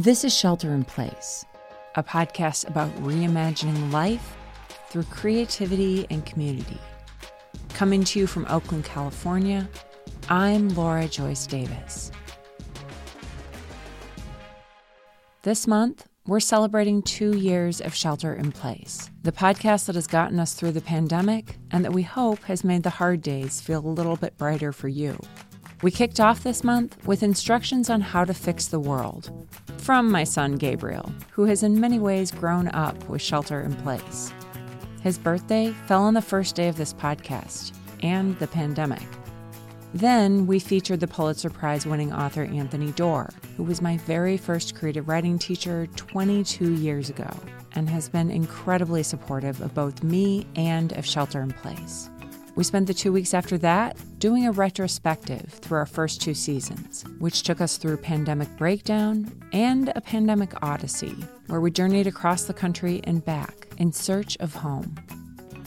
This is Shelter in Place, a podcast about reimagining life through creativity and community. Coming to you from Oakland, California, I'm Laura Joyce Davis. This month, we're celebrating two years of Shelter in Place, the podcast that has gotten us through the pandemic and that we hope has made the hard days feel a little bit brighter for you. We kicked off this month with instructions on how to fix the world from my son Gabriel, who has in many ways grown up with shelter in place. His birthday fell on the first day of this podcast and the pandemic. Then we featured the Pulitzer Prize winning author Anthony Doerr, who was my very first creative writing teacher 22 years ago and has been incredibly supportive of both me and of Shelter in Place. We spent the two weeks after that doing a retrospective through our first two seasons, which took us through Pandemic Breakdown and a Pandemic Odyssey, where we journeyed across the country and back in search of home.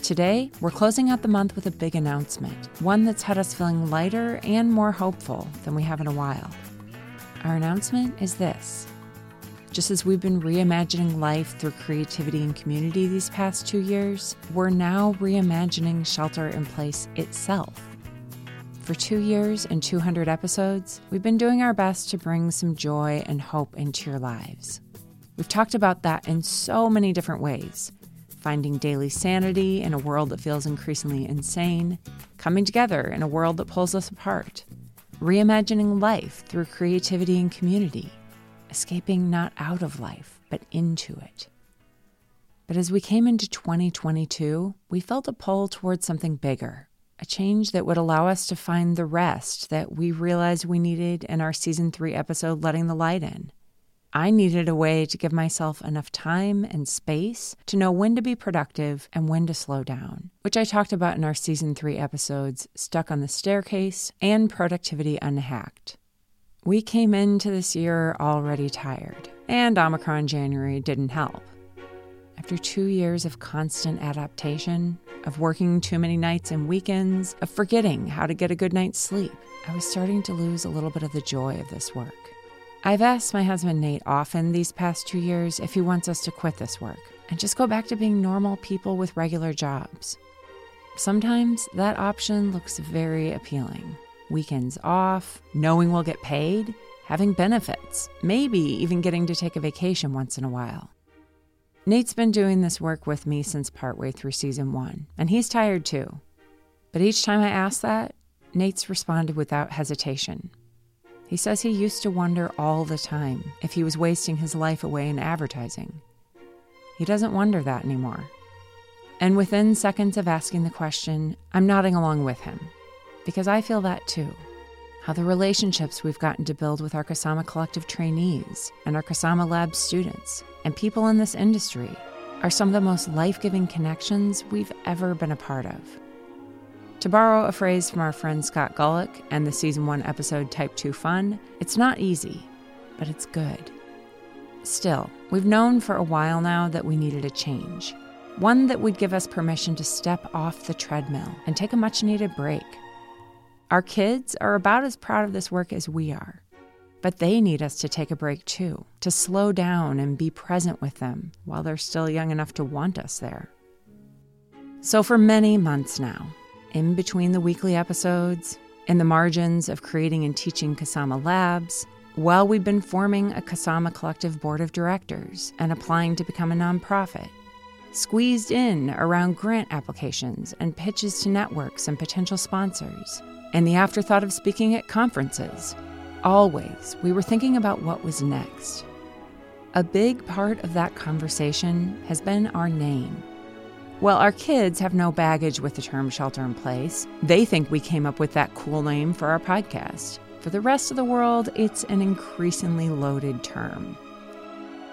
Today, we're closing out the month with a big announcement, one that's had us feeling lighter and more hopeful than we have in a while. Our announcement is this just as we've been reimagining life through creativity and community these past two years, we're now reimagining Shelter in Place itself. For two years and 200 episodes, we've been doing our best to bring some joy and hope into your lives. We've talked about that in so many different ways finding daily sanity in a world that feels increasingly insane, coming together in a world that pulls us apart, reimagining life through creativity and community escaping not out of life, but into it. But as we came into 2022, we felt a pull towards something bigger, a change that would allow us to find the rest that we realized we needed in our season three episode, Letting the Light In. I needed a way to give myself enough time and space to know when to be productive and when to slow down, which I talked about in our season three episodes, Stuck on the Staircase and Productivity Unhacked. We came into this year already tired, and Omicron January didn't help. After two years of constant adaptation, of working too many nights and weekends, of forgetting how to get a good night's sleep, I was starting to lose a little bit of the joy of this work. I've asked my husband Nate often these past two years if he wants us to quit this work and just go back to being normal people with regular jobs. Sometimes that option looks very appealing weekends off, knowing we'll get paid, having benefits, maybe even getting to take a vacation once in a while. Nate's been doing this work with me since partway through season one, and he's tired too. But each time I ask that, Nate's responded without hesitation. He says he used to wonder all the time if he was wasting his life away in advertising. He doesn't wonder that anymore. And within seconds of asking the question, I'm nodding along with him, because I feel that too. How the relationships we've gotten to build with our Kasama Collective trainees and our Kasama Lab students and people in this industry are some of the most life giving connections we've ever been a part of. To borrow a phrase from our friend Scott Gullick and the season one episode Type 2 Fun, it's not easy, but it's good. Still, we've known for a while now that we needed a change, one that would give us permission to step off the treadmill and take a much needed break our kids are about as proud of this work as we are. But they need us to take a break too, to slow down and be present with them while they're still young enough to want us there. So, for many months now, in between the weekly episodes, in the margins of creating and teaching Kasama Labs, while we've been forming a Kasama Collective Board of Directors and applying to become a nonprofit, squeezed in around grant applications and pitches to networks and potential sponsors, and the afterthought of speaking at conferences. Always, we were thinking about what was next. A big part of that conversation has been our name. Well, our kids have no baggage with the term shelter in place. They think we came up with that cool name for our podcast. For the rest of the world, it's an increasingly loaded term.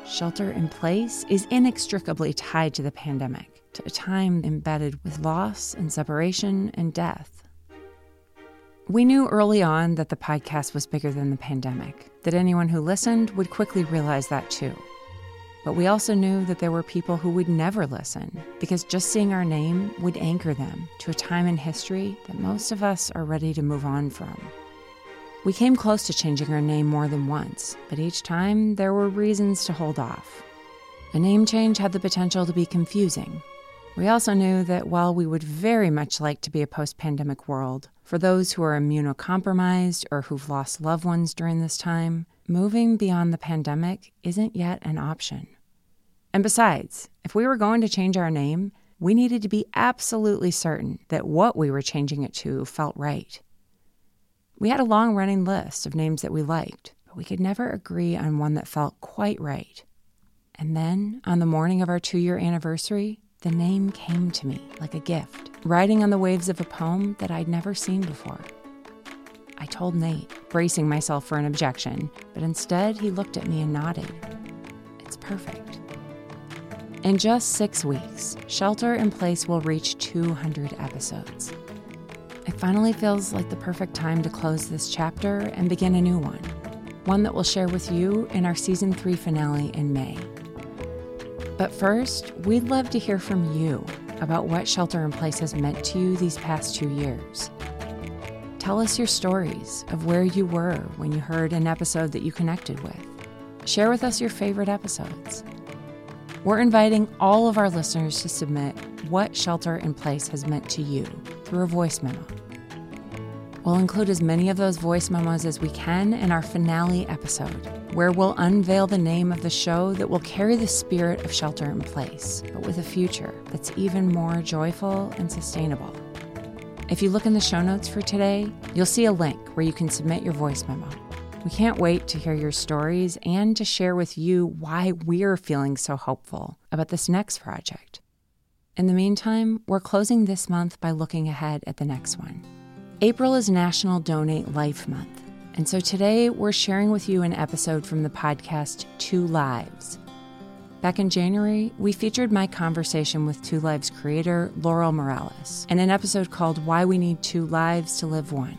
Shelter in place is inextricably tied to the pandemic, to a time embedded with loss and separation and death. We knew early on that the podcast was bigger than the pandemic, that anyone who listened would quickly realize that too. But we also knew that there were people who would never listen because just seeing our name would anchor them to a time in history that most of us are ready to move on from. We came close to changing our name more than once, but each time there were reasons to hold off. A name change had the potential to be confusing. We also knew that while we would very much like to be a post pandemic world, for those who are immunocompromised or who've lost loved ones during this time, moving beyond the pandemic isn't yet an option. And besides, if we were going to change our name, we needed to be absolutely certain that what we were changing it to felt right. We had a long running list of names that we liked, but we could never agree on one that felt quite right. And then, on the morning of our two year anniversary, the name came to me like a gift, riding on the waves of a poem that I'd never seen before. I told Nate, bracing myself for an objection, but instead he looked at me and nodded. It's perfect. In just six weeks, Shelter in Place will reach 200 episodes. It finally feels like the perfect time to close this chapter and begin a new one, one that we'll share with you in our season three finale in May. But first, we'd love to hear from you about what Shelter in Place has meant to you these past two years. Tell us your stories of where you were when you heard an episode that you connected with. Share with us your favorite episodes. We're inviting all of our listeners to submit what Shelter in Place has meant to you through a voice memo. We'll include as many of those voice memos as we can in our finale episode, where we'll unveil the name of the show that will carry the spirit of Shelter in Place, but with a future that's even more joyful and sustainable. If you look in the show notes for today, you'll see a link where you can submit your voice memo. We can't wait to hear your stories and to share with you why we're feeling so hopeful about this next project. In the meantime, we're closing this month by looking ahead at the next one. April is National Donate Life Month, and so today we're sharing with you an episode from the podcast Two Lives. Back in January, we featured my conversation with Two Lives creator Laurel Morales in an episode called Why We Need Two Lives to Live One.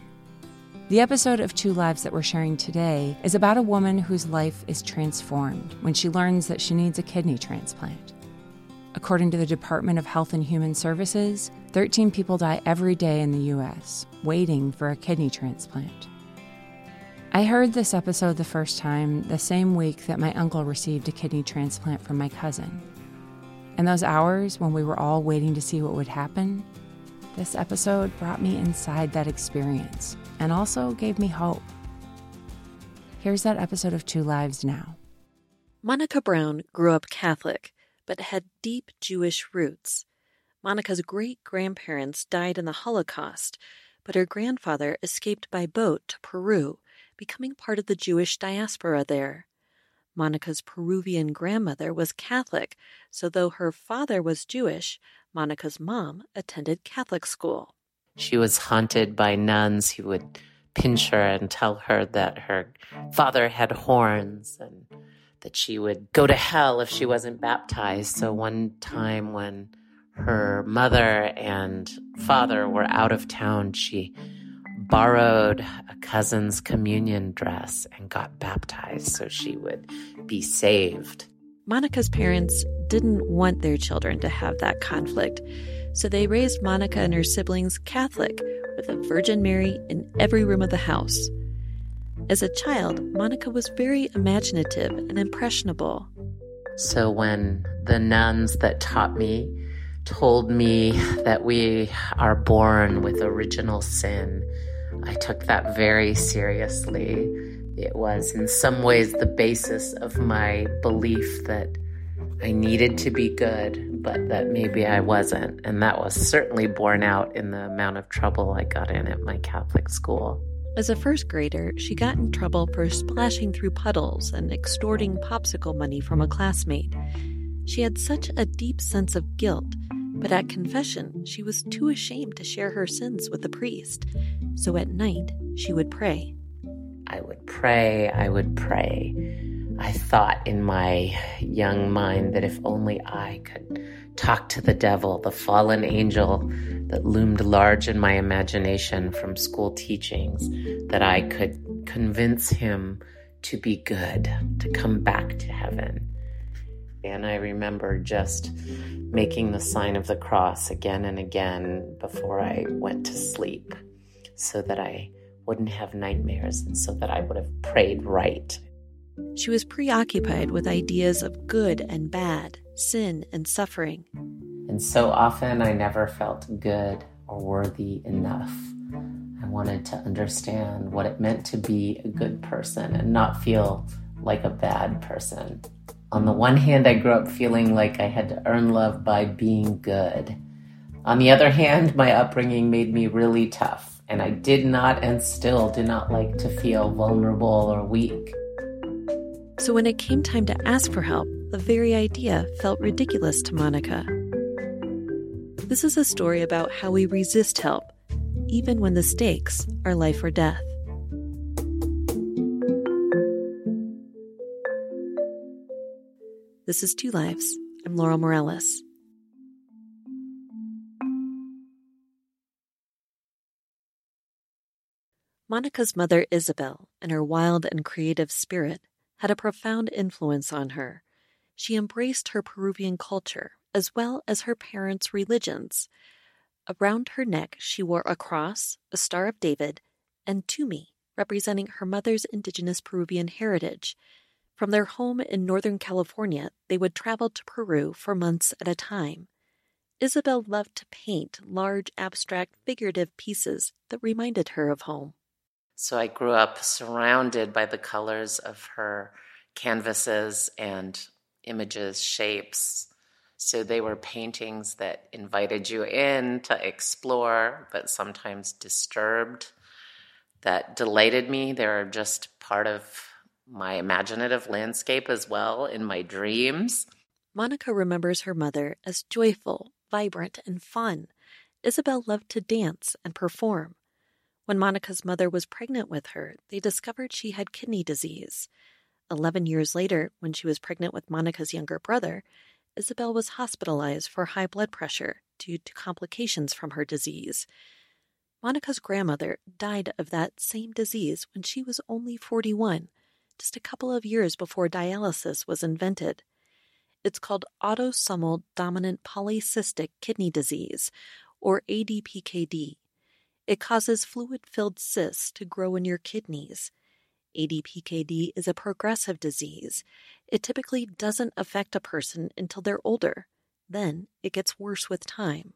The episode of Two Lives that we're sharing today is about a woman whose life is transformed when she learns that she needs a kidney transplant. According to the Department of Health and Human Services, 13 people die every day in the U.S. waiting for a kidney transplant. I heard this episode the first time the same week that my uncle received a kidney transplant from my cousin. In those hours when we were all waiting to see what would happen, this episode brought me inside that experience and also gave me hope. Here's that episode of Two Lives now. Monica Brown grew up Catholic, but had deep Jewish roots. Monica's great grandparents died in the Holocaust, but her grandfather escaped by boat to Peru, becoming part of the Jewish diaspora there. Monica's Peruvian grandmother was Catholic, so though her father was Jewish, Monica's mom attended Catholic school. She was haunted by nuns who would pinch her and tell her that her father had horns and that she would go to hell if she wasn't baptized. So one time when her mother and father were out of town, she borrowed a cousin's communion dress and got baptized so she would be saved. Monica's parents didn't want their children to have that conflict, so they raised Monica and her siblings Catholic with a Virgin Mary in every room of the house. As a child, Monica was very imaginative and impressionable. So when the nuns that taught me told me that we are born with original sin, I took that very seriously. It was, in some ways, the basis of my belief that I needed to be good, but that maybe I wasn't. And that was certainly borne out in the amount of trouble I got in at my Catholic school. As a first grader, she got in trouble for splashing through puddles and extorting popsicle money from a classmate. She had such a deep sense of guilt, but at confession, she was too ashamed to share her sins with the priest. So at night, she would pray. I would pray, I would pray. I thought in my young mind that if only I could talk to the devil, the fallen angel that loomed large in my imagination from school teachings, that I could convince him to be good, to come back to heaven. And I remember just making the sign of the cross again and again before I went to sleep so that I wouldn't have nightmares and so that I would have prayed right. She was preoccupied with ideas of good and bad, sin and suffering. And so often I never felt good or worthy enough. I wanted to understand what it meant to be a good person and not feel like a bad person. On the one hand, I grew up feeling like I had to earn love by being good. On the other hand, my upbringing made me really tough, and I did not and still do not like to feel vulnerable or weak. So when it came time to ask for help, the very idea felt ridiculous to Monica. This is a story about how we resist help, even when the stakes are life or death. This is Two Lives. I'm Laurel Morales. Monica's mother, Isabel, and her wild and creative spirit had a profound influence on her. She embraced her Peruvian culture as well as her parents' religions. Around her neck, she wore a cross, a Star of David, and tumi, representing her mother's indigenous Peruvian heritage from their home in Northern California, they would travel to Peru for months at a time. Isabel loved to paint large, abstract, figurative pieces that reminded her of home. So I grew up surrounded by the colors of her canvases and images, shapes. So they were paintings that invited you in to explore, but sometimes disturbed, that delighted me. They were just part of my imaginative landscape as well in my dreams. Monica remembers her mother as joyful, vibrant, and fun. Isabel loved to dance and perform. When Monica's mother was pregnant with her, they discovered she had kidney disease. Eleven years later, when she was pregnant with Monica's younger brother, Isabel was hospitalized for high blood pressure due to complications from her disease. Monica's grandmother died of that same disease when she was only 41 just a couple of years before dialysis was invented. It's called autosomal dominant polycystic kidney disease, or ADPKD. It causes fluid filled cysts to grow in your kidneys. ADPKD is a progressive disease. It typically doesn't affect a person until they're older. Then it gets worse with time.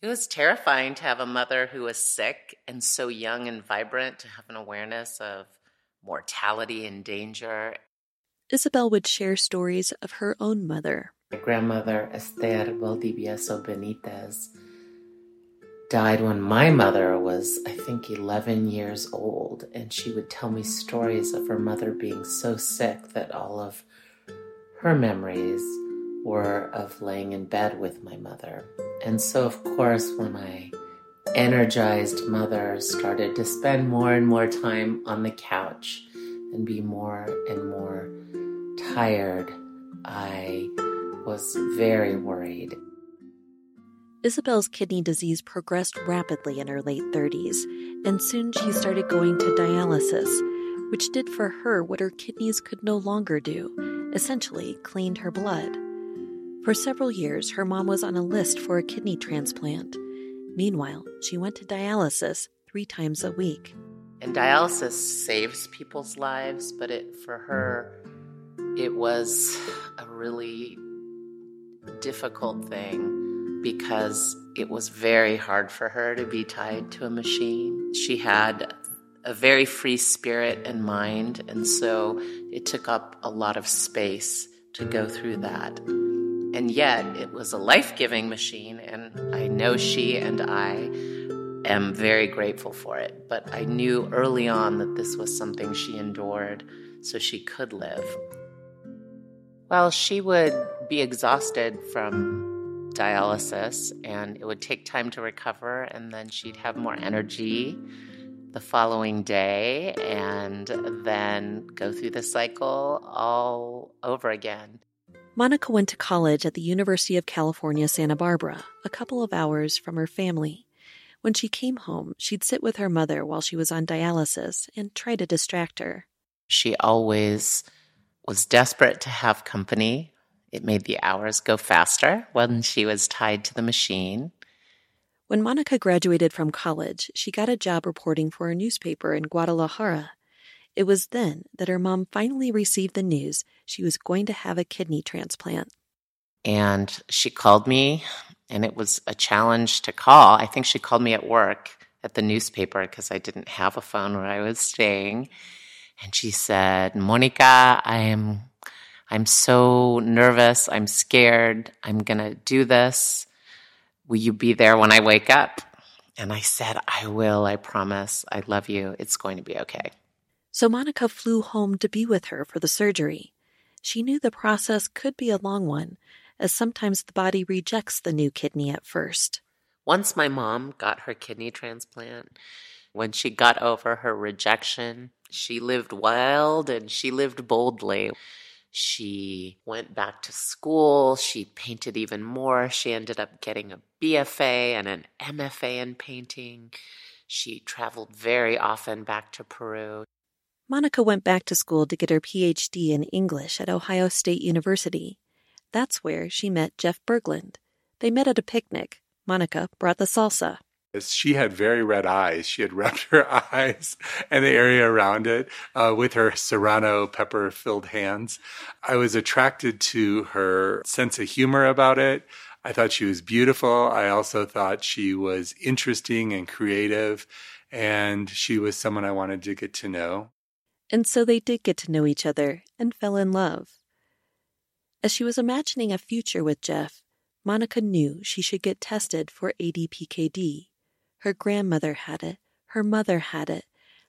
It was terrifying to have a mother who was sick and so young and vibrant to have an awareness of mortality and danger. Isabel would share stories of her own mother. My grandmother, Esther Valdivieso Benitez, died when my mother was, I think, 11 years old. And she would tell me stories of her mother being so sick that all of her memories were of laying in bed with my mother. And so, of course, when my energized mother started to spend more and more time on the couch and be more and more tired, I was very worried. Isabel's kidney disease progressed rapidly in her late 30s, and soon she started going to dialysis, which did for her what her kidneys could no longer do essentially, cleaned her blood. For several years, her mom was on a list for a kidney transplant. Meanwhile, she went to dialysis three times a week. And dialysis saves people's lives, but it for her it was a really difficult thing because it was very hard for her to be tied to a machine. She had a very free spirit and mind, and so it took up a lot of space to go through that. And yet, it was a life giving machine, and I know she and I am very grateful for it. But I knew early on that this was something she endured so she could live. Well, she would be exhausted from dialysis, and it would take time to recover, and then she'd have more energy the following day, and then go through the cycle all over again. Monica went to college at the University of California, Santa Barbara, a couple of hours from her family. When she came home, she'd sit with her mother while she was on dialysis and try to distract her. She always was desperate to have company. It made the hours go faster when she was tied to the machine. When Monica graduated from college, she got a job reporting for a newspaper in Guadalajara. It was then that her mom finally received the news she was going to have a kidney transplant. And she called me, and it was a challenge to call. I think she called me at work at the newspaper because I didn't have a phone where I was staying. And she said, Monica, I am I'm so nervous. I'm scared. I'm going to do this. Will you be there when I wake up? And I said, I will. I promise. I love you. It's going to be okay. So Monica flew home to be with her for the surgery. She knew the process could be a long one, as sometimes the body rejects the new kidney at first. Once my mom got her kidney transplant, when she got over her rejection, she lived wild and she lived boldly. She went back to school. She painted even more. She ended up getting a BFA and an MFA in painting. She traveled very often back to Peru. Monica went back to school to get her PhD in English at Ohio State University. That's where she met Jeff Berglund. They met at a picnic. Monica brought the salsa. She had very red eyes. She had rubbed her eyes and the area around it uh, with her serrano pepper filled hands. I was attracted to her sense of humor about it. I thought she was beautiful. I also thought she was interesting and creative, and she was someone I wanted to get to know. And so they did get to know each other and fell in love. As she was imagining a future with Jeff, Monica knew she should get tested for ADPKD. Her grandmother had it. Her mother had it.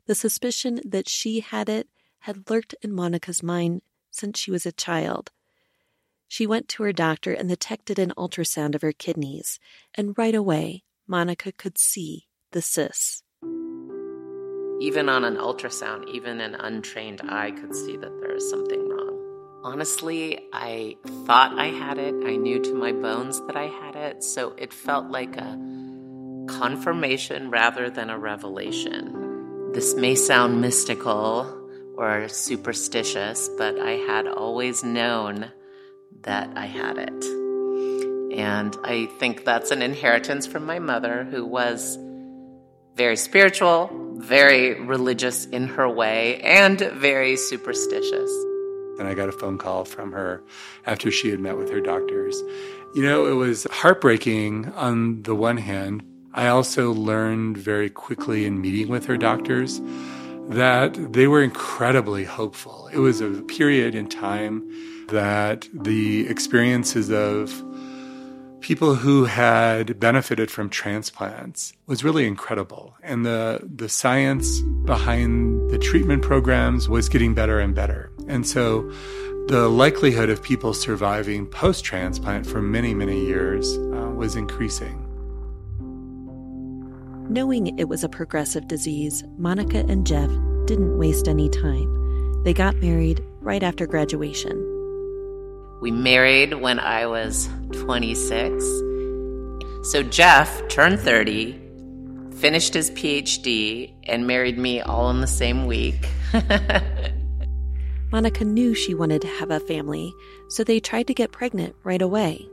The suspicion that she had it had lurked in Monica's mind since she was a child. She went to her doctor and detected an ultrasound of her kidneys, and right away, Monica could see the cysts. Even on an ultrasound, even an untrained eye could see that there is something wrong. Honestly, I thought I had it. I knew to my bones that I had it, so it felt like a confirmation rather than a revelation. This may sound mystical or superstitious, but I had always known that I had it. And I think that's an inheritance from my mother, who was very spiritual, very religious in her way, and very superstitious. And I got a phone call from her after she had met with her doctors. You know, it was heartbreaking on the one hand, I also learned very quickly in meeting with her doctors that they were incredibly hopeful. It was a period in time that the experiences of people who had benefited from transplants was really incredible. And the, the science behind the treatment programs was getting better and better. And so the likelihood of people surviving post transplant for many, many years uh, was increasing. Knowing it was a progressive disease, Monica and Jeff didn't waste any time. They got married right after graduation. We married when I was 26. So Jeff turned 30, finished his PhD, and married me all in the same week. Monica knew she wanted to have a family, so they tried to get pregnant right away.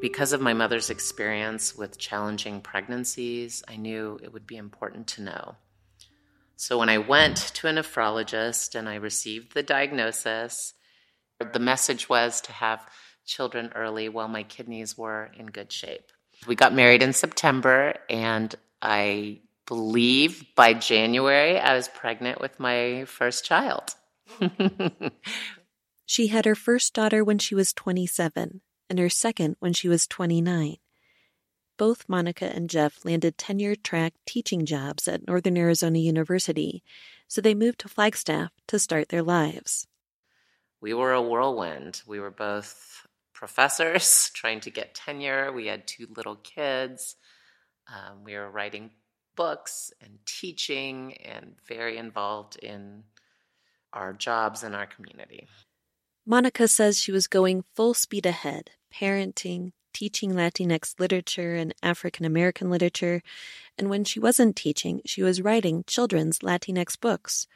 Because of my mother's experience with challenging pregnancies, I knew it would be important to know. So when I went to a nephrologist and I received the diagnosis, the message was to have children early while my kidneys were in good shape. We got married in September, and I believe by January I was pregnant with my first child. she had her first daughter when she was 27 and her second when she was 29. Both Monica and Jeff landed tenure track teaching jobs at Northern Arizona University, so they moved to Flagstaff to start their lives. We were a whirlwind. We were both professors trying to get tenure. We had two little kids. Um, we were writing books and teaching and very involved in our jobs and our community. Monica says she was going full speed ahead, parenting, teaching Latinx literature and African American literature, and when she wasn't teaching, she was writing children's Latinx books.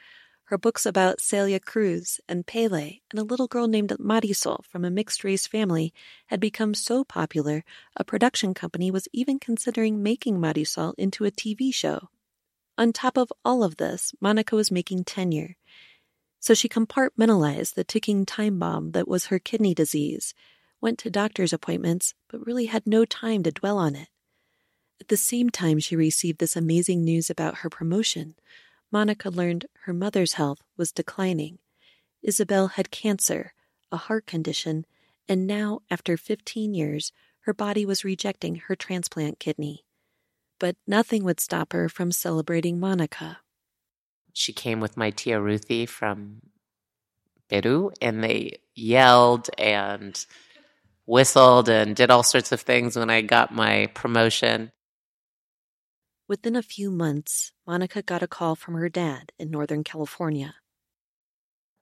Her books about Celia Cruz and Pele and a little girl named Marisol from a mixed race family had become so popular, a production company was even considering making Marisol into a TV show. On top of all of this, Monica was making tenure. So she compartmentalized the ticking time bomb that was her kidney disease, went to doctor's appointments, but really had no time to dwell on it. At the same time, she received this amazing news about her promotion. Monica learned her mother's health was declining. Isabel had cancer, a heart condition, and now, after 15 years, her body was rejecting her transplant kidney. But nothing would stop her from celebrating Monica. She came with my tia Ruthie from Peru, and they yelled and whistled and did all sorts of things when I got my promotion. Within a few months, Monica got a call from her dad in Northern California.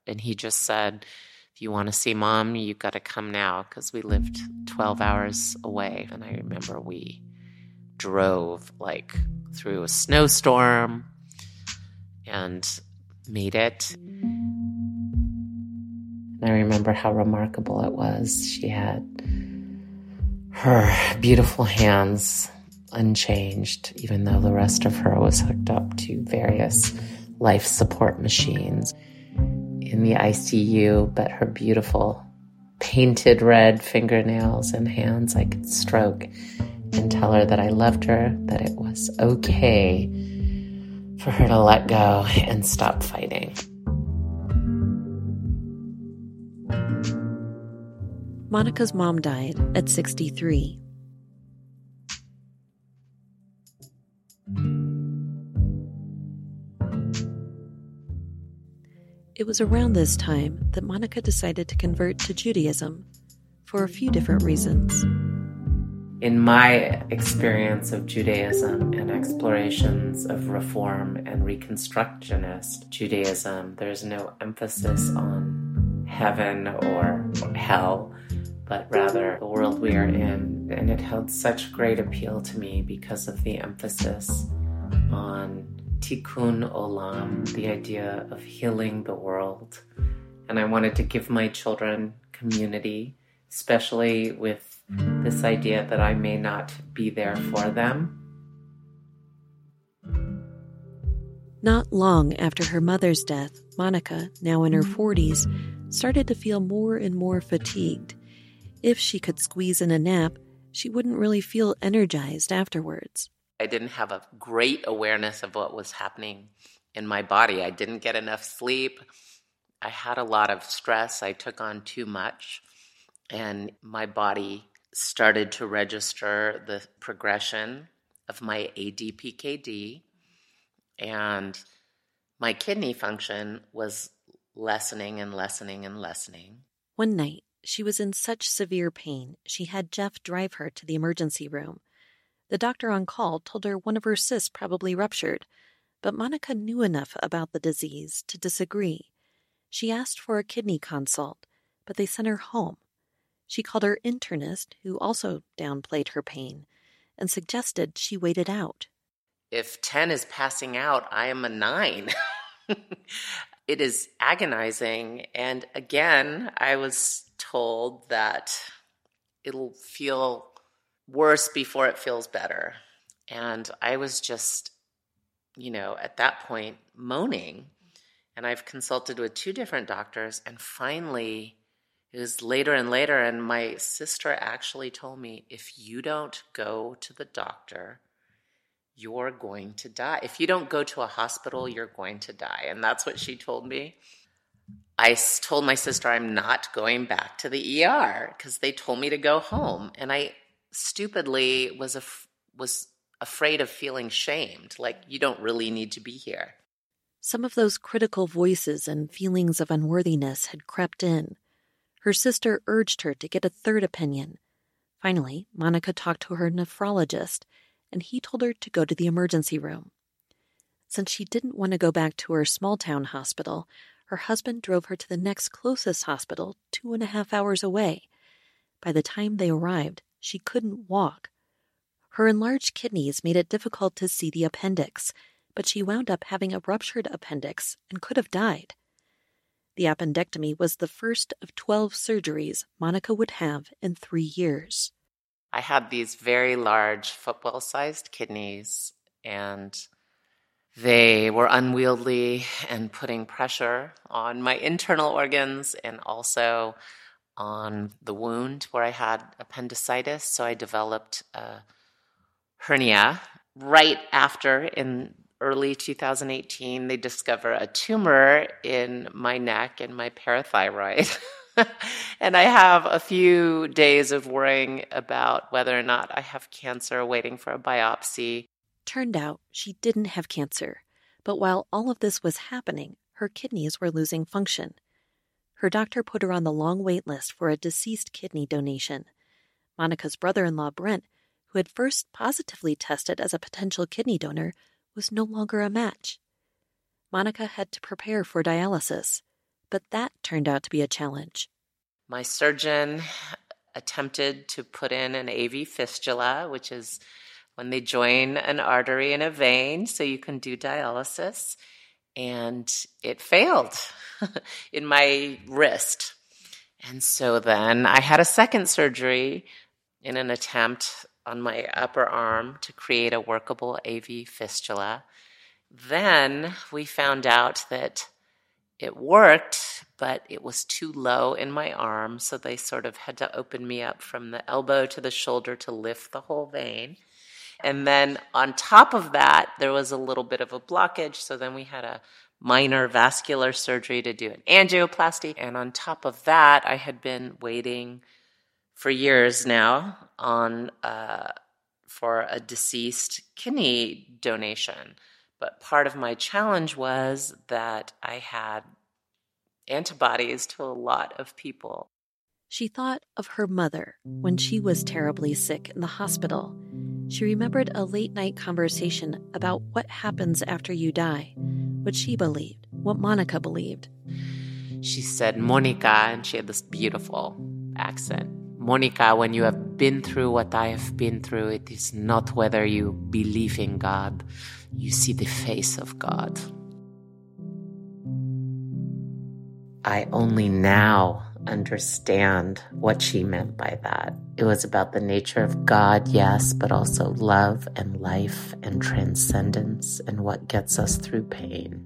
And he just said, If you want to see mom, you've got to come now because we lived 12 hours away. And I remember we drove like through a snowstorm and made it. I remember how remarkable it was. She had her beautiful hands unchanged, even though the rest of her was hooked up to various life support machines in the ICU, but her beautiful painted red fingernails and hands I could stroke and tell her that I loved her, that it was okay for her to let go and stop fighting. Monica's mom died at 63. It was around this time that Monica decided to convert to Judaism for a few different reasons. In my experience of Judaism and explorations of reform and reconstructionist Judaism, there's no emphasis on heaven or hell, but rather the world we are in. And it held such great appeal to me because of the emphasis on tikkun olam, the idea of healing the world. And I wanted to give my children community, especially with this idea that I may not be there for them. Not long after her mother's death, Monica, now in her 40s, started to feel more and more fatigued. If she could squeeze in a nap, she wouldn't really feel energized afterwards. I didn't have a great awareness of what was happening in my body. I didn't get enough sleep. I had a lot of stress. I took on too much, and my body started to register the progression of my ADPKD, and my kidney function was lessening and lessening and lessening. One night, she was in such severe pain, she had Jeff drive her to the emergency room. The doctor on call told her one of her cysts probably ruptured, but Monica knew enough about the disease to disagree. She asked for a kidney consult, but they sent her home. She called her internist, who also downplayed her pain, and suggested she wait it out. If 10 is passing out, I am a 9. it is agonizing. And again, I was told that it'll feel worse before it feels better. And I was just, you know, at that point moaning. And I've consulted with two different doctors, and finally, it was later and later, and my sister actually told me if you don't go to the doctor, you're going to die. If you don't go to a hospital, you're going to die. And that's what she told me. I told my sister I'm not going back to the ER because they told me to go home. And I stupidly was, af- was afraid of feeling shamed, like you don't really need to be here. Some of those critical voices and feelings of unworthiness had crept in. Her sister urged her to get a third opinion. Finally, Monica talked to her nephrologist, and he told her to go to the emergency room. Since she didn't want to go back to her small town hospital, her husband drove her to the next closest hospital, two and a half hours away. By the time they arrived, she couldn't walk. Her enlarged kidneys made it difficult to see the appendix, but she wound up having a ruptured appendix and could have died. The appendectomy was the first of 12 surgeries Monica would have in three years. I had these very large football sized kidneys, and they were unwieldy and putting pressure on my internal organs and also on the wound where I had appendicitis. So I developed a hernia right after in early 2018 they discover a tumor in my neck and my parathyroid. And i have a few days of worrying about whether or not i have cancer waiting for a biopsy turned out she didn't have cancer but while all of this was happening her kidneys were losing function her doctor put her on the long wait list for a deceased kidney donation monica's brother-in-law brent who had first positively tested as a potential kidney donor, was no longer a match. Monica had to prepare for dialysis, but that turned out to be a challenge. My surgeon attempted to put in an AV fistula, which is when they join an artery and a vein so you can do dialysis. And it failed in my wrist. And so then I had a second surgery in an attempt on my upper arm to create a workable AV fistula. Then we found out that it worked, but it was too low in my arm, so they sort of had to open me up from the elbow to the shoulder to lift the whole vein. And then on top of that, there was a little bit of a blockage, so then we had a minor vascular surgery to do an angioplasty. And on top of that, I had been waiting for years now on uh, for a deceased kidney donation. But part of my challenge was that I had antibodies to a lot of people. She thought of her mother when she was terribly sick in the hospital. She remembered a late night conversation about what happens after you die, what she believed, what Monica believed. She said, Monica, and she had this beautiful accent. Monica, when you have been through what I have been through, it is not whether you believe in God, you see the face of God. I only now understand what she meant by that. It was about the nature of God, yes, but also love and life and transcendence and what gets us through pain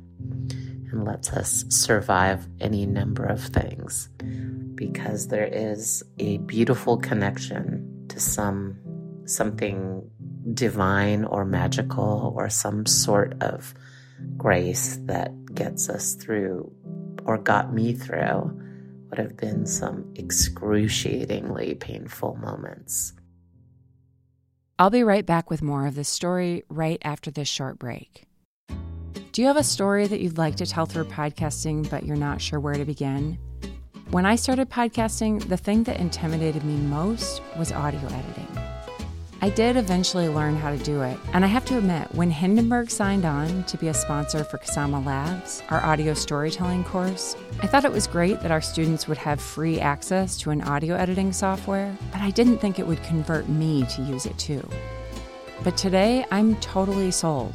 and lets us survive any number of things because there is a beautiful connection to some something divine or magical or some sort of grace that gets us through or got me through have been some excruciatingly painful moments. I'll be right back with more of this story right after this short break. Do you have a story that you'd like to tell through podcasting, but you're not sure where to begin? When I started podcasting, the thing that intimidated me most was audio editing. I did eventually learn how to do it, and I have to admit, when Hindenburg signed on to be a sponsor for Kasama Labs, our audio storytelling course, I thought it was great that our students would have free access to an audio editing software, but I didn't think it would convert me to use it too. But today, I'm totally sold.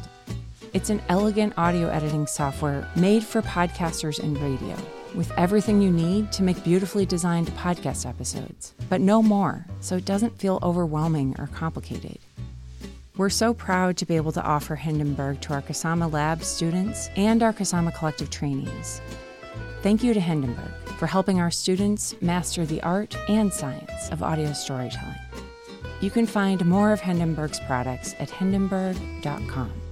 It's an elegant audio editing software made for podcasters and radio with everything you need to make beautifully designed podcast episodes, but no more, so it doesn't feel overwhelming or complicated. We're so proud to be able to offer Hindenburg to our Kasama Lab students and our Kasama Collective trainees. Thank you to Hindenburg for helping our students master the art and science of audio storytelling. You can find more of Hindenburg's products at hindenburg.com.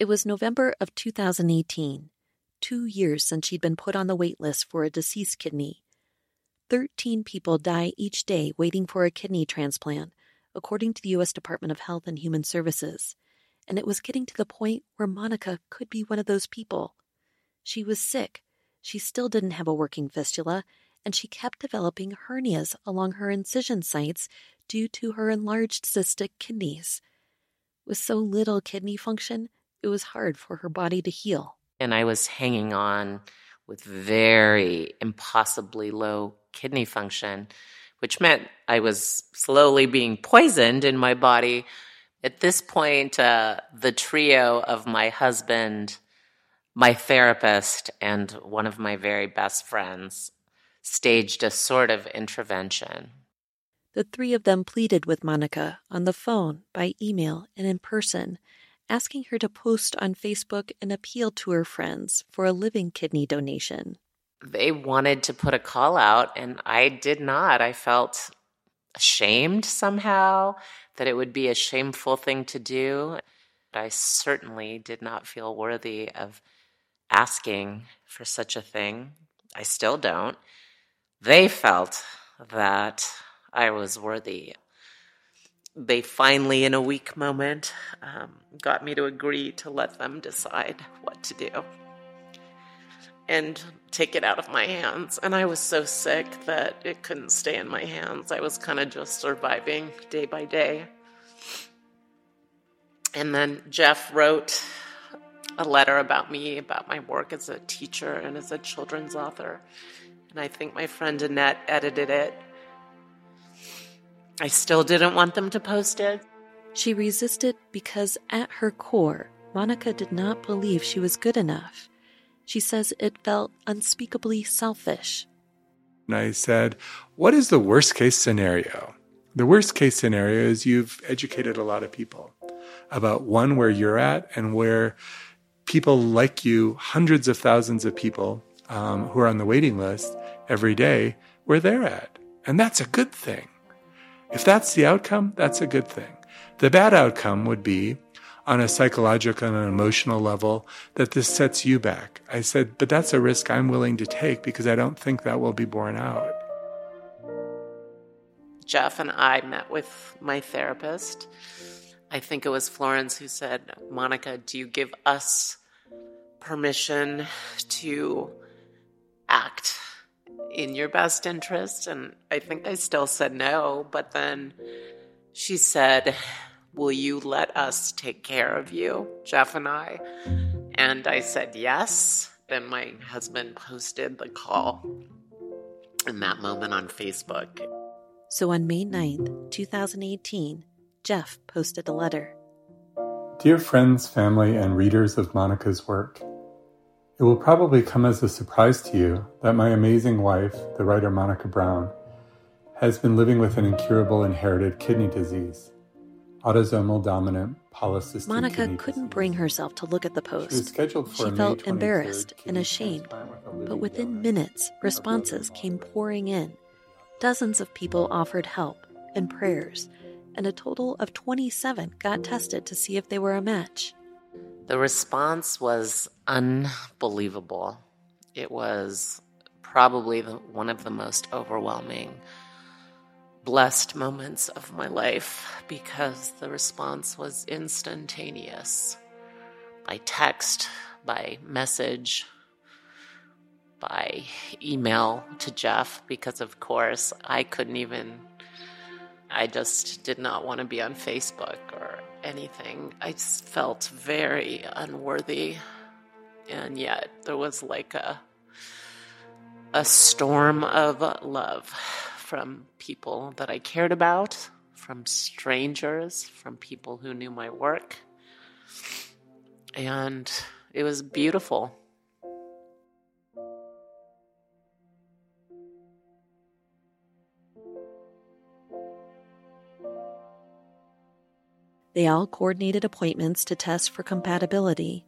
It was November of 2018, two years since she'd been put on the wait list for a deceased kidney. Thirteen people die each day waiting for a kidney transplant, according to the U.S. Department of Health and Human Services, and it was getting to the point where Monica could be one of those people. She was sick, she still didn't have a working fistula, and she kept developing hernias along her incision sites due to her enlarged cystic kidneys. With so little kidney function, it was hard for her body to heal. And I was hanging on with very impossibly low kidney function which meant I was slowly being poisoned in my body. At this point, uh, the trio of my husband, my therapist, and one of my very best friends staged a sort of intervention. The three of them pleaded with Monica on the phone, by email, and in person, asking her to post on Facebook an appeal to her friends for a living kidney donation. They wanted to put a call out, and I did not. I felt ashamed somehow that it would be a shameful thing to do. But I certainly did not feel worthy of asking for such a thing. I still don't. They felt that I was worthy. They finally, in a weak moment, um, got me to agree to let them decide what to do and take it out of my hands. And I was so sick that it couldn't stay in my hands. I was kind of just surviving day by day. And then Jeff wrote a letter about me, about my work as a teacher and as a children's author. And I think my friend Annette edited it I still didn't want them to post it. She resisted because at her core, Monica did not believe she was good enough. She says it felt unspeakably selfish. And I said, What is the worst case scenario? The worst case scenario is you've educated a lot of people about one, where you're at, and where people like you, hundreds of thousands of people um, who are on the waiting list every day, where they're at. And that's a good thing. If that's the outcome, that's a good thing. The bad outcome would be on a psychological and an emotional level that this sets you back. I said, but that's a risk I'm willing to take because I don't think that will be borne out. Jeff and I met with my therapist. I think it was Florence who said, Monica, do you give us permission to act in your best interest. And I think I still said no, but then she said, Will you let us take care of you, Jeff and I? And I said yes. Then my husband posted the call in that moment on Facebook. So on May 9th, 2018, Jeff posted a letter. Dear friends, family, and readers of Monica's work, it will probably come as a surprise to you that my amazing wife, the writer Monica Brown, has been living with an incurable inherited kidney disease, autosomal dominant polycystic Monica kidney couldn't disease. bring herself to look at the post. She was scheduled for She a May felt 23rd embarrassed and ashamed, with but within donor. minutes, responses came pouring in. Dozens of people offered help and prayers, and a total of 27 got tested to see if they were a match. The response was unbelievable. It was probably the, one of the most overwhelming, blessed moments of my life because the response was instantaneous by text, by message, by email to Jeff, because of course I couldn't even, I just did not want to be on Facebook or anything. I felt very unworthy. And yet there was like a a storm of love from people that I cared about, from strangers, from people who knew my work. And it was beautiful. They all coordinated appointments to test for compatibility,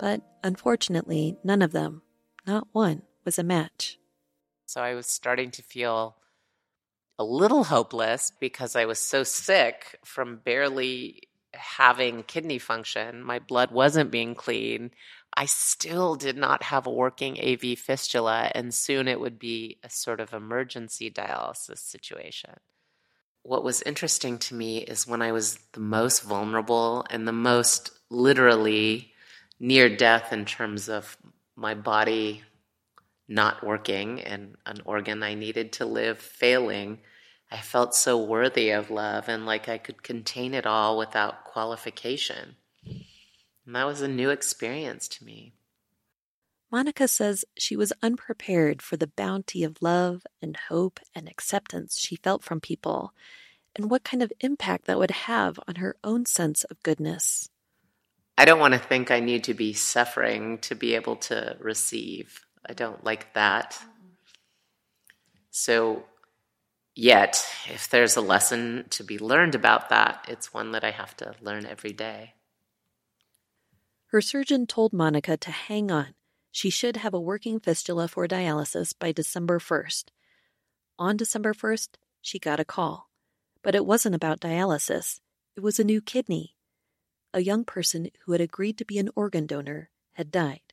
but unfortunately, none of them, not one, was a match. So I was starting to feel a little hopeless because I was so sick from barely having kidney function. My blood wasn't being clean. I still did not have a working AV fistula, and soon it would be a sort of emergency dialysis situation. What was interesting to me is when I was the most vulnerable and the most literally near death in terms of my body not working and an organ I needed to live failing, I felt so worthy of love and like I could contain it all without qualification. And that was a new experience to me. Monica says she was unprepared for the bounty of love and hope and acceptance she felt from people, and what kind of impact that would have on her own sense of goodness. I don't want to think I need to be suffering to be able to receive. I don't like that. So, yet, if there's a lesson to be learned about that, it's one that I have to learn every day. Her surgeon told Monica to hang on. She should have a working fistula for dialysis by December 1st. On December 1st, she got a call. But it wasn't about dialysis, it was a new kidney. A young person who had agreed to be an organ donor had died.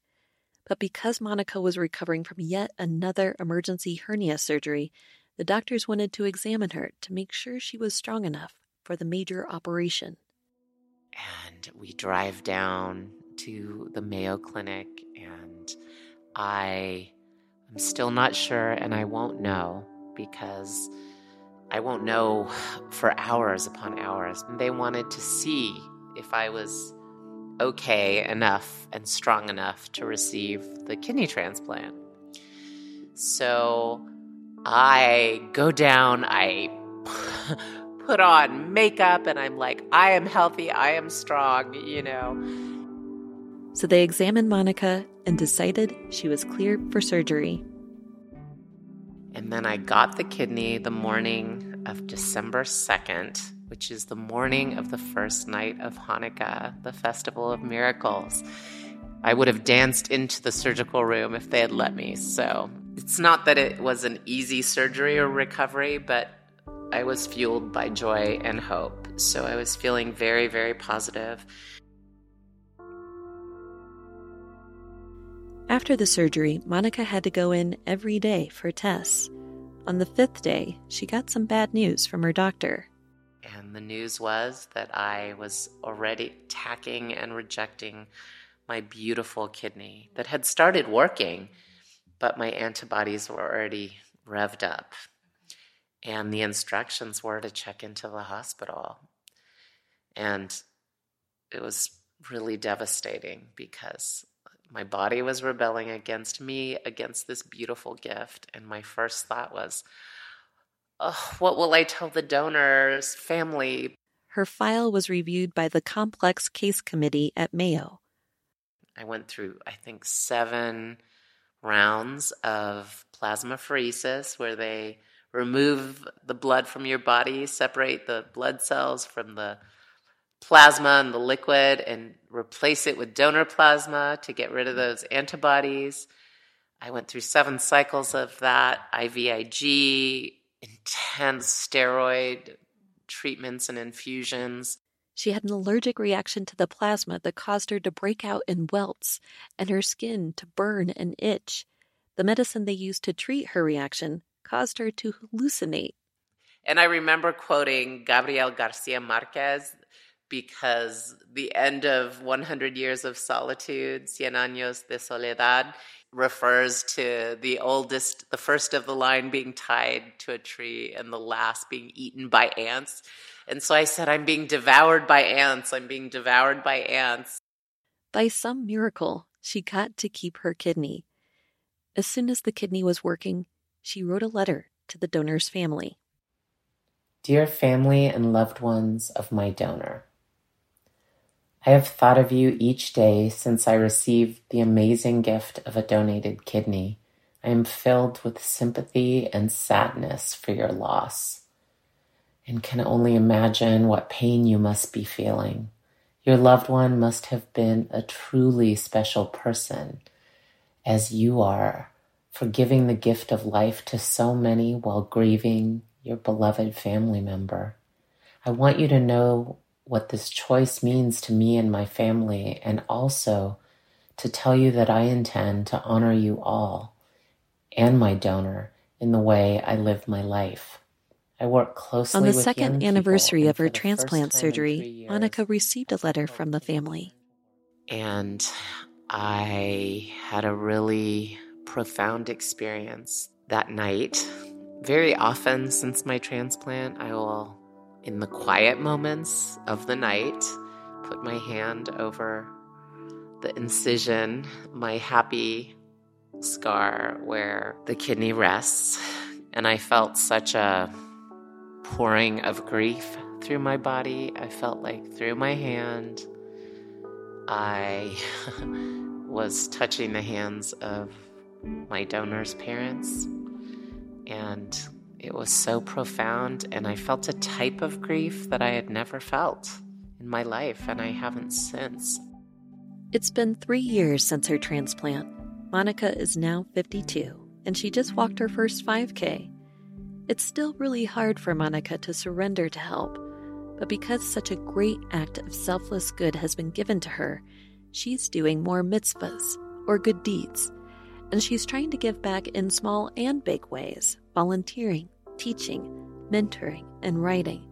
But because Monica was recovering from yet another emergency hernia surgery, the doctors wanted to examine her to make sure she was strong enough for the major operation. And we drive down to the Mayo Clinic, and I am still not sure, and I won't know because I won't know for hours upon hours. And they wanted to see if I was okay enough and strong enough to receive the kidney transplant. So I go down, I put on makeup, and I'm like, I am healthy, I am strong, you know. So they examined Monica and decided she was clear for surgery. And then I got the kidney the morning of December 2nd, which is the morning of the first night of Hanukkah, the Festival of Miracles. I would have danced into the surgical room if they had let me. So it's not that it was an easy surgery or recovery, but I was fueled by joy and hope. So I was feeling very, very positive. After the surgery, Monica had to go in every day for tests. On the fifth day, she got some bad news from her doctor. And the news was that I was already attacking and rejecting my beautiful kidney that had started working, but my antibodies were already revved up. And the instructions were to check into the hospital. And it was really devastating because my body was rebelling against me, against this beautiful gift. And my first thought was, oh, what will I tell the donor's family? Her file was reviewed by the Complex Case Committee at Mayo. I went through, I think, seven rounds of plasmapheresis where they remove the blood from your body, separate the blood cells from the plasma and the liquid and replace it with donor plasma to get rid of those antibodies. I went through seven cycles of that, IVIG, intense steroid treatments and infusions. She had an allergic reaction to the plasma that caused her to break out in welts and her skin to burn and itch. The medicine they used to treat her reaction caused her to hallucinate. And I remember quoting Gabriel Garcia Marquez, because the end of 100 Years of Solitude, Cien Años de Soledad, refers to the oldest, the first of the line being tied to a tree and the last being eaten by ants. And so I said, I'm being devoured by ants. I'm being devoured by ants. By some miracle, she got to keep her kidney. As soon as the kidney was working, she wrote a letter to the donor's family. Dear family and loved ones of my donor, I have thought of you each day since I received the amazing gift of a donated kidney. I am filled with sympathy and sadness for your loss and can only imagine what pain you must be feeling. Your loved one must have been a truly special person, as you are, for giving the gift of life to so many while grieving your beloved family member. I want you to know what this choice means to me and my family, and also to tell you that I intend to honor you all and my donor in the way I live my life. I work closely on the second anniversary of her transplant surgery. Monica received a letter from the family, and I had a really profound experience that night. Very often since my transplant, I will in the quiet moments of the night, put my hand over the incision, my happy scar where the kidney rests. And I felt such a pouring of grief through my body. I felt like through my hand, I was touching the hands of my donor's parents. And it was so profound. And I felt a type of grief that I had never felt in my life, and I haven't since. It's been three years since her transplant. Monica is now 52, and she just walked her first 5K. It's still really hard for Monica to surrender to help, but because such a great act of selfless good has been given to her, she's doing more mitzvahs, or good deeds, and she's trying to give back in small and big ways volunteering, teaching, mentoring, and writing.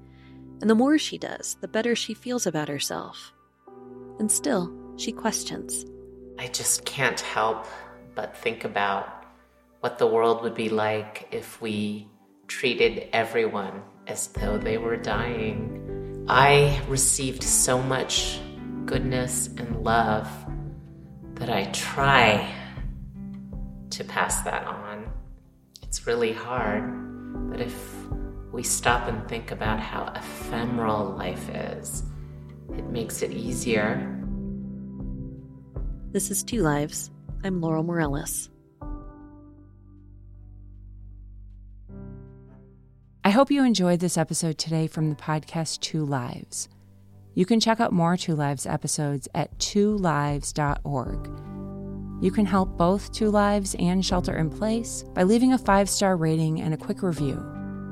And the more she does, the better she feels about herself. And still, she questions. I just can't help but think about what the world would be like if we treated everyone as though they were dying. I received so much goodness and love that I try to pass that on. It's really hard, but if we stop and think about how ephemeral life is, it makes it easier. This is Two Lives. I'm Laurel Morales. I hope you enjoyed this episode today from the podcast Two Lives. You can check out more Two Lives episodes at twolives.org. You can help both Two Lives and Shelter in Place by leaving a five star rating and a quick review.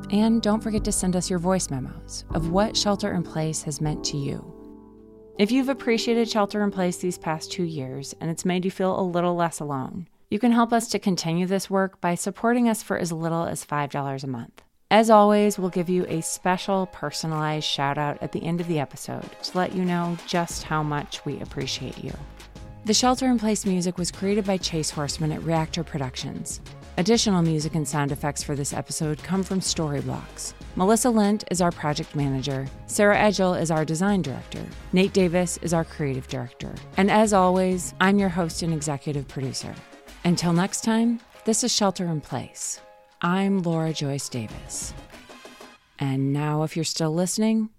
And don't forget to send us your voice memos of what Shelter in Place has meant to you. If you've appreciated Shelter in Place these past two years and it's made you feel a little less alone, you can help us to continue this work by supporting us for as little as $5 a month. As always, we'll give you a special personalized shout out at the end of the episode to let you know just how much we appreciate you. The Shelter in Place music was created by Chase Horseman at Reactor Productions. Additional music and sound effects for this episode come from Storyblocks. Melissa Lent is our project manager, Sarah Edgel is our design director, Nate Davis is our creative director, and as always, I'm your host and executive producer. Until next time, this is Shelter in Place. I'm Laura Joyce Davis. And now, if you're still listening,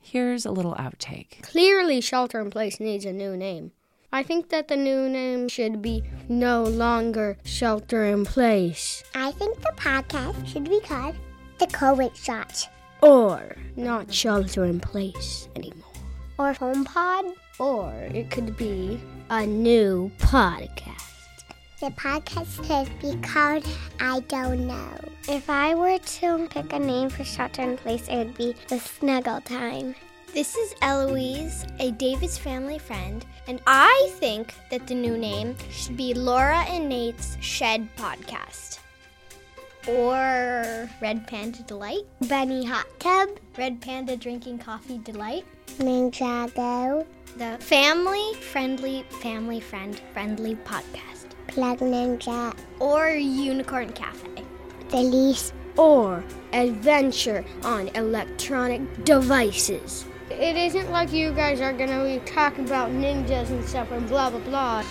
here's a little outtake. Clearly, Shelter in Place needs a new name. I think that the new name should be no longer Shelter in Place. I think the podcast should be called The COVID Shot. Or not Shelter in Place anymore. Or HomePod. Or it could be a new podcast. The podcast could be called I Don't Know. If I were to pick a name for Shelter in Place, it would be The Snuggle Time. This is Eloise, a Davis family friend, and I think that the new name should be Laura and Nate's Shed Podcast. Or Red Panda Delight. Bunny Hot Tub. Red Panda Drinking Coffee Delight. Ninjago. The Family Friendly Family Friend Friendly Podcast. Plug Ninja. Or Unicorn Cafe. Felice. Or Adventure on Electronic Devices. It isn't like you guys are gonna be talking about ninjas and stuff and blah blah blah.